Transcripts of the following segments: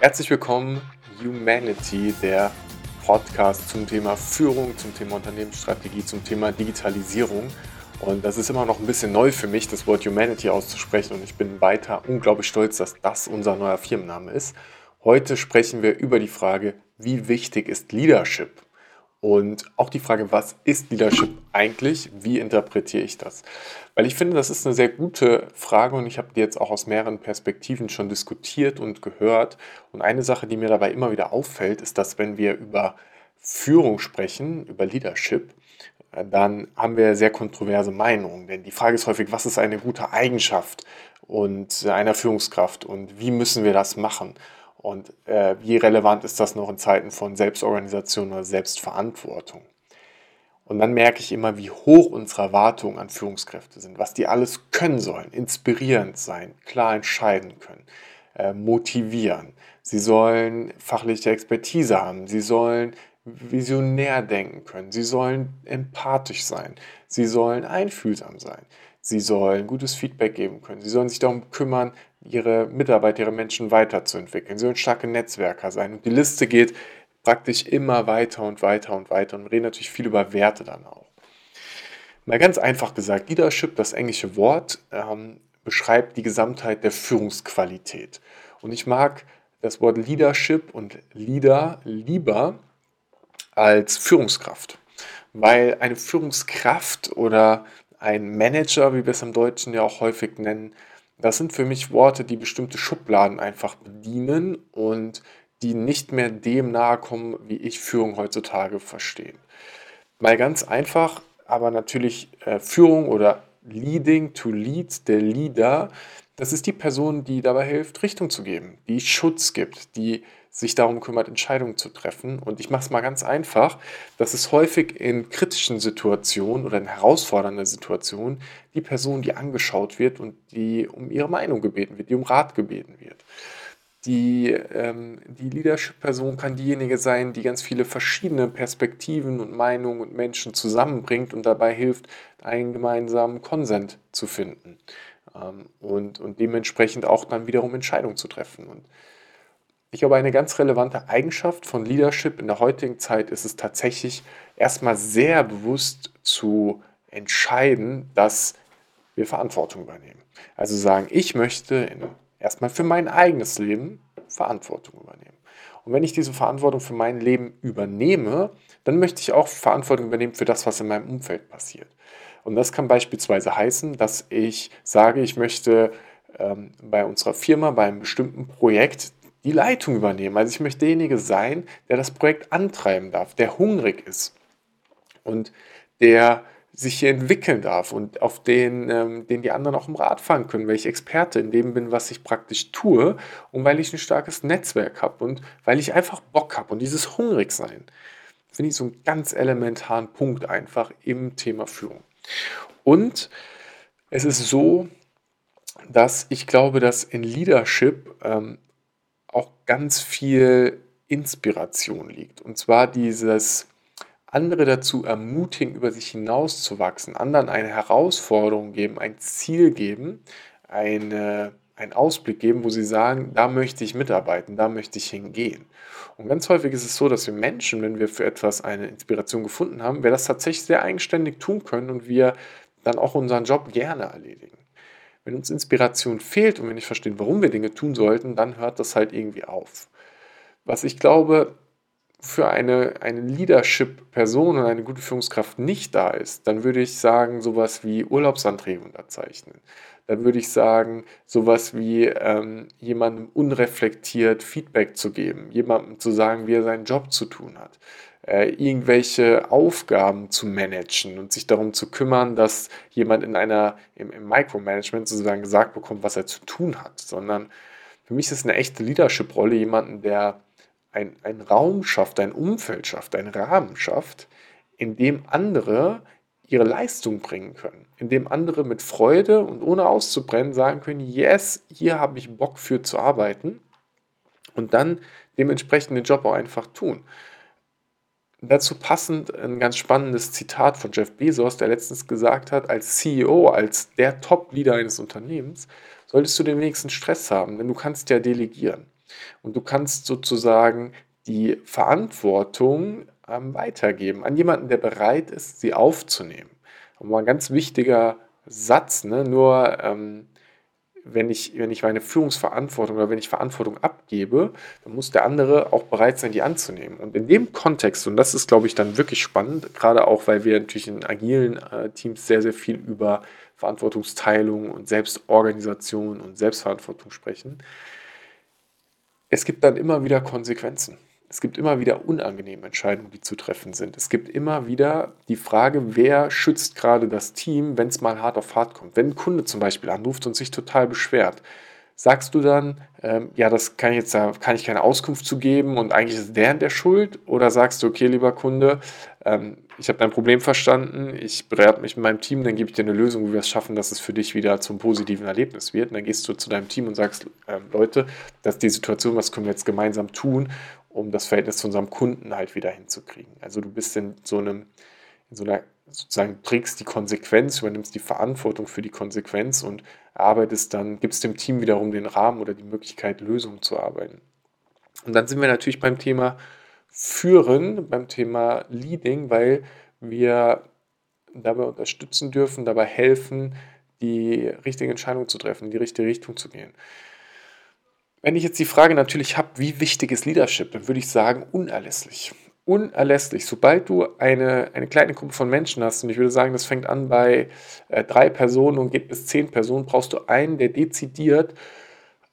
Herzlich willkommen, Humanity, der Podcast zum Thema Führung, zum Thema Unternehmensstrategie, zum Thema Digitalisierung. Und das ist immer noch ein bisschen neu für mich, das Wort Humanity auszusprechen. Und ich bin weiter unglaublich stolz, dass das unser neuer Firmenname ist. Heute sprechen wir über die Frage, wie wichtig ist Leadership? Und auch die Frage, was ist Leadership eigentlich? Wie interpretiere ich das? Weil ich finde, das ist eine sehr gute Frage und ich habe die jetzt auch aus mehreren Perspektiven schon diskutiert und gehört. Und eine Sache, die mir dabei immer wieder auffällt, ist, dass wenn wir über Führung sprechen, über Leadership, äh, dann haben wir sehr kontroverse Meinungen. Denn die Frage ist häufig, was ist eine gute Eigenschaft und einer Führungskraft und wie müssen wir das machen? Und äh, wie relevant ist das noch in Zeiten von Selbstorganisation oder Selbstverantwortung? Und dann merke ich immer, wie hoch unsere Erwartungen an Führungskräfte sind, was die alles können sollen, inspirierend sein, klar entscheiden können, äh, motivieren. Sie sollen fachliche Expertise haben, sie sollen visionär denken können, sie sollen empathisch sein, sie sollen einfühlsam sein, sie sollen gutes Feedback geben können, sie sollen sich darum kümmern, ihre Mitarbeiter, ihre Menschen weiterzuentwickeln. Sie sollen starke Netzwerker sein. Und die Liste geht praktisch immer weiter und weiter und weiter. Und wir reden natürlich viel über Werte dann auch. Mal ganz einfach gesagt, Leadership, das englische Wort, ähm, beschreibt die Gesamtheit der Führungsqualität. Und ich mag das Wort Leadership und Leader lieber als Führungskraft. Weil eine Führungskraft oder ein Manager, wie wir es im Deutschen ja auch häufig nennen, das sind für mich Worte, die bestimmte Schubladen einfach bedienen und die nicht mehr dem nahe kommen, wie ich Führung heutzutage verstehe. Mal ganz einfach, aber natürlich äh, Führung oder Leading to Lead, der Leader, das ist die Person, die dabei hilft, Richtung zu geben, die Schutz gibt, die sich darum kümmert, Entscheidungen zu treffen. Und ich mache es mal ganz einfach. Das ist häufig in kritischen Situationen oder in herausfordernden Situationen die Person, die angeschaut wird und die um ihre Meinung gebeten wird, die um Rat gebeten wird. Die, ähm, die Leadership-Person kann diejenige sein, die ganz viele verschiedene Perspektiven und Meinungen und Menschen zusammenbringt und dabei hilft, einen gemeinsamen Konsent zu finden ähm, und, und dementsprechend auch dann wiederum Entscheidungen zu treffen. Und ich glaube, eine ganz relevante Eigenschaft von Leadership in der heutigen Zeit ist es tatsächlich erstmal sehr bewusst zu entscheiden, dass wir Verantwortung übernehmen. Also sagen, ich möchte erstmal für mein eigenes Leben Verantwortung übernehmen. Und wenn ich diese Verantwortung für mein Leben übernehme, dann möchte ich auch Verantwortung übernehmen für das, was in meinem Umfeld passiert. Und das kann beispielsweise heißen, dass ich sage, ich möchte ähm, bei unserer Firma, bei einem bestimmten Projekt die Leitung übernehmen. Also ich möchte derjenige sein, der das Projekt antreiben darf, der hungrig ist und der sich hier entwickeln darf und auf den, ähm, den die anderen auch im Rat fahren können, weil ich Experte in dem bin, was ich praktisch tue und weil ich ein starkes Netzwerk habe und weil ich einfach Bock habe und dieses hungrig sein, finde ich so einen ganz elementaren Punkt einfach im Thema Führung. Und es ist so, dass ich glaube, dass in Leadership ähm, auch ganz viel Inspiration liegt. Und zwar dieses andere dazu ermutigen, über sich hinauszuwachsen, anderen eine Herausforderung geben, ein Ziel geben, eine, einen Ausblick geben, wo sie sagen, da möchte ich mitarbeiten, da möchte ich hingehen. Und ganz häufig ist es so, dass wir Menschen, wenn wir für etwas eine Inspiration gefunden haben, wir das tatsächlich sehr eigenständig tun können und wir dann auch unseren Job gerne erledigen. Wenn uns Inspiration fehlt und wir nicht verstehen, warum wir Dinge tun sollten, dann hört das halt irgendwie auf. Was ich glaube, für eine, eine Leadership-Person und eine gute Führungskraft nicht da ist, dann würde ich sagen, sowas wie Urlaubsanträge unterzeichnen. Dann würde ich sagen, sowas wie ähm, jemandem unreflektiert Feedback zu geben, jemandem zu sagen, wie er seinen Job zu tun hat äh, irgendwelche Aufgaben zu managen und sich darum zu kümmern, dass jemand in einer, im, im Micromanagement sozusagen gesagt bekommt, was er zu tun hat, sondern für mich ist eine echte Leadership-Rolle, jemanden, der ein, einen Raum schafft, ein Umfeld schafft, einen Rahmen schafft, in dem andere ihre Leistung bringen können, in dem andere mit Freude und ohne auszubrennen sagen können, yes, hier habe ich Bock für zu arbeiten und dann dementsprechend den Job auch einfach tun. Dazu passend ein ganz spannendes Zitat von Jeff Bezos, der letztens gesagt hat, als CEO, als der Top-Leader eines Unternehmens, solltest du den wenigsten Stress haben, denn du kannst ja delegieren. Und du kannst sozusagen die Verantwortung ähm, weitergeben an jemanden, der bereit ist, sie aufzunehmen. Und mal ein ganz wichtiger Satz, ne? nur ähm, wenn ich, wenn ich meine Führungsverantwortung oder wenn ich Verantwortung abgebe, dann muss der andere auch bereit sein, die anzunehmen. Und in dem Kontext, und das ist, glaube ich, dann wirklich spannend, gerade auch, weil wir natürlich in agilen äh, Teams sehr, sehr viel über Verantwortungsteilung und Selbstorganisation und Selbstverantwortung sprechen. Es gibt dann immer wieder Konsequenzen. Es gibt immer wieder unangenehme Entscheidungen, die zu treffen sind. Es gibt immer wieder die Frage, wer schützt gerade das Team, wenn es mal hart auf hart kommt. Wenn ein Kunde zum Beispiel anruft und sich total beschwert, sagst du dann, ähm, ja, das kann ich jetzt, da kann ich keine Auskunft zu geben und eigentlich ist der der Schuld? Oder sagst du, okay, lieber Kunde, ähm, ich habe dein Problem verstanden, ich berate mich mit meinem Team, dann gebe ich dir eine Lösung, wie wir es schaffen, dass es für dich wieder zum positiven Erlebnis wird. Und dann gehst du zu deinem Team und sagst, ähm, Leute, das ist die Situation, was können wir jetzt gemeinsam tun? Um das Verhältnis zu unserem Kunden halt wieder hinzukriegen. Also du bist in so einem, in so einer, sozusagen trägst die Konsequenz, übernimmst die Verantwortung für die Konsequenz und arbeitest dann, gibst dem Team wiederum den Rahmen oder die Möglichkeit, Lösungen zu arbeiten. Und dann sind wir natürlich beim Thema Führen, beim Thema Leading, weil wir dabei unterstützen dürfen, dabei helfen, die richtige Entscheidung zu treffen, in die richtige Richtung zu gehen. Wenn ich jetzt die Frage natürlich habe, wie wichtig ist Leadership, dann würde ich sagen, unerlässlich. Unerlässlich. Sobald du eine, eine kleine Gruppe von Menschen hast, und ich würde sagen, das fängt an bei äh, drei Personen und geht bis zehn Personen, brauchst du einen, der dezidiert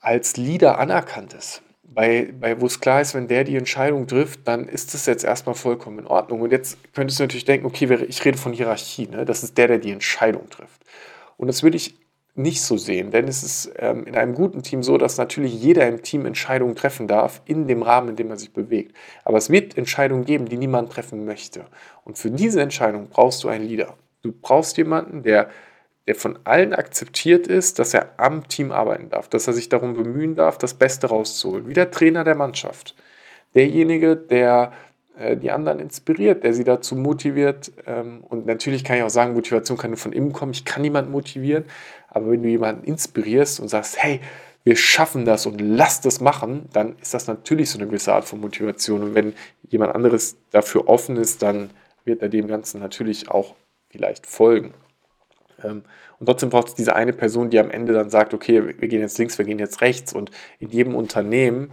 als Leader anerkannt ist. Bei, bei wo es klar ist, wenn der die Entscheidung trifft, dann ist das jetzt erstmal vollkommen in Ordnung. Und jetzt könntest du natürlich denken, okay, ich rede von Hierarchie, ne? das ist der, der die Entscheidung trifft. Und das würde ich nicht so sehen, denn es ist ähm, in einem guten Team so, dass natürlich jeder im Team Entscheidungen treffen darf, in dem Rahmen, in dem er sich bewegt. Aber es wird Entscheidungen geben, die niemand treffen möchte. Und für diese Entscheidung brauchst du einen Leader. Du brauchst jemanden, der, der von allen akzeptiert ist, dass er am Team arbeiten darf, dass er sich darum bemühen darf, das Beste rauszuholen, wie der Trainer der Mannschaft. Derjenige, der die anderen inspiriert, der sie dazu motiviert. Ähm, und natürlich kann ich auch sagen, Motivation kann nur von innen kommen. Ich kann niemanden motivieren, aber wenn du jemanden inspirierst und sagst, hey, wir schaffen das und lass das machen, dann ist das natürlich so eine gewisse Art von Motivation. Und wenn jemand anderes dafür offen ist, dann wird er dem Ganzen natürlich auch vielleicht folgen. Ähm, und trotzdem braucht es diese eine Person, die am Ende dann sagt, okay, wir gehen jetzt links, wir gehen jetzt rechts. Und in jedem Unternehmen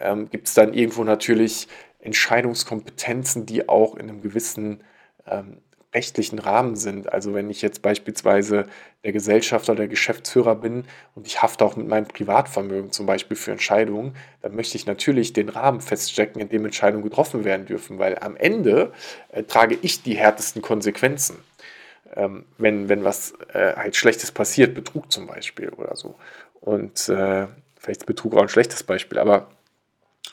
ähm, gibt es dann irgendwo natürlich Entscheidungskompetenzen, die auch in einem gewissen ähm, rechtlichen Rahmen sind. Also wenn ich jetzt beispielsweise der Gesellschafter oder der Geschäftsführer bin und ich hafte auch mit meinem Privatvermögen zum Beispiel für Entscheidungen, dann möchte ich natürlich den Rahmen feststecken, in dem Entscheidungen getroffen werden dürfen, weil am Ende äh, trage ich die härtesten Konsequenzen. Ähm, wenn, wenn was äh, halt Schlechtes passiert, Betrug zum Beispiel oder so. Und äh, vielleicht ist Betrug auch ein schlechtes Beispiel, aber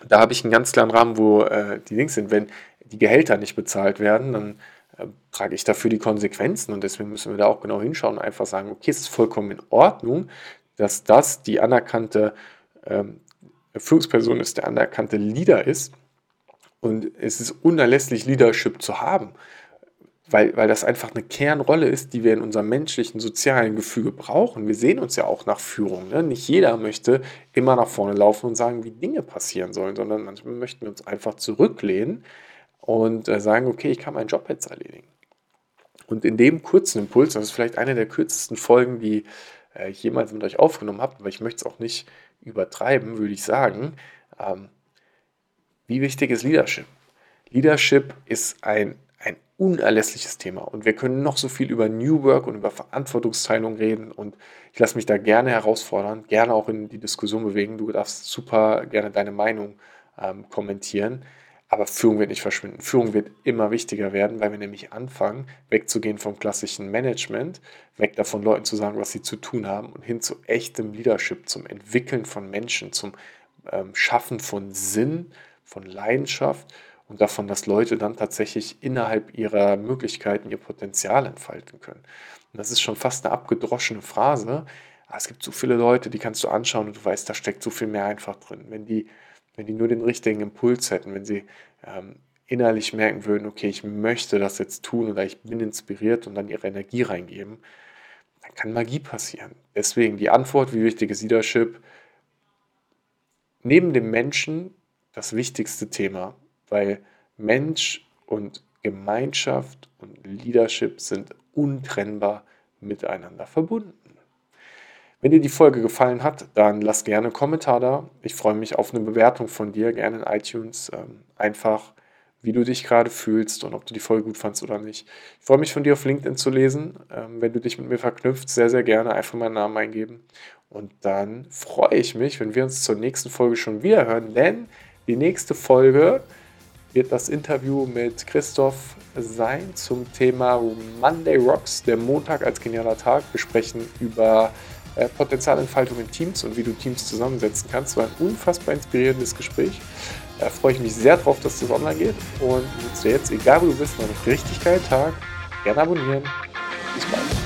da habe ich einen ganz klaren Rahmen, wo äh, die Links sind. Wenn die Gehälter nicht bezahlt werden, dann äh, trage ich dafür die Konsequenzen. Und deswegen müssen wir da auch genau hinschauen und einfach sagen, okay, es ist vollkommen in Ordnung, dass das die anerkannte ähm, Führungsperson ist, der anerkannte Leader ist. Und es ist unerlässlich, Leadership zu haben weil, weil das einfach eine Kernrolle ist, die wir in unserem menschlichen, sozialen Gefüge brauchen. Wir sehen uns ja auch nach Führung. Ne? Nicht jeder möchte immer nach vorne laufen und sagen, wie Dinge passieren sollen, sondern manchmal möchten wir uns einfach zurücklehnen und äh, sagen, okay, ich kann meinen Job jetzt erledigen. Und in dem kurzen Impuls, das ist vielleicht eine der kürzesten Folgen, die äh, ich jemals mit euch aufgenommen habe, aber ich möchte es auch nicht übertreiben, würde ich sagen, ähm, wie wichtig ist Leadership? Leadership ist ein unerlässliches Thema. Und wir können noch so viel über New Work und über Verantwortungsteilung reden. Und ich lasse mich da gerne herausfordern, gerne auch in die Diskussion bewegen. Du darfst super gerne deine Meinung ähm, kommentieren. Aber Führung wird nicht verschwinden. Führung wird immer wichtiger werden, weil wir nämlich anfangen, wegzugehen vom klassischen Management, weg davon, Leuten zu sagen, was sie zu tun haben, und hin zu echtem Leadership, zum Entwickeln von Menschen, zum ähm, Schaffen von Sinn, von Leidenschaft und davon, dass Leute dann tatsächlich innerhalb ihrer Möglichkeiten ihr Potenzial entfalten können. Und das ist schon fast eine abgedroschene Phrase, es gibt so viele Leute, die kannst du anschauen und du weißt, da steckt so viel mehr einfach drin. Wenn die, wenn die nur den richtigen Impuls hätten, wenn sie ähm, innerlich merken würden, okay, ich möchte das jetzt tun oder ich bin inspiriert und dann ihre Energie reingeben, dann kann Magie passieren. Deswegen die Antwort, wie wichtig ist Leadership? neben dem Menschen das wichtigste Thema, weil Mensch und Gemeinschaft und Leadership sind untrennbar miteinander verbunden. Wenn dir die Folge gefallen hat, dann lass gerne einen Kommentar da. Ich freue mich auf eine Bewertung von dir, gerne in iTunes. Ähm, einfach, wie du dich gerade fühlst und ob du die Folge gut fandst oder nicht. Ich freue mich von dir auf LinkedIn zu lesen. Ähm, wenn du dich mit mir verknüpft, sehr, sehr gerne einfach meinen Namen eingeben. Und dann freue ich mich, wenn wir uns zur nächsten Folge schon wieder hören, denn die nächste Folge wird das Interview mit Christoph sein zum Thema Monday Rocks, der Montag als genialer Tag. Wir sprechen über äh, Potenzialentfaltung in Teams und wie du Teams zusammensetzen kannst. War ein unfassbar inspirierendes Gespräch. Da freue ich mich sehr drauf, dass das online geht. Und wünsche dir jetzt, egal wo du bist, noch einen richtig geilen Tag. Gerne abonnieren. Bis bald.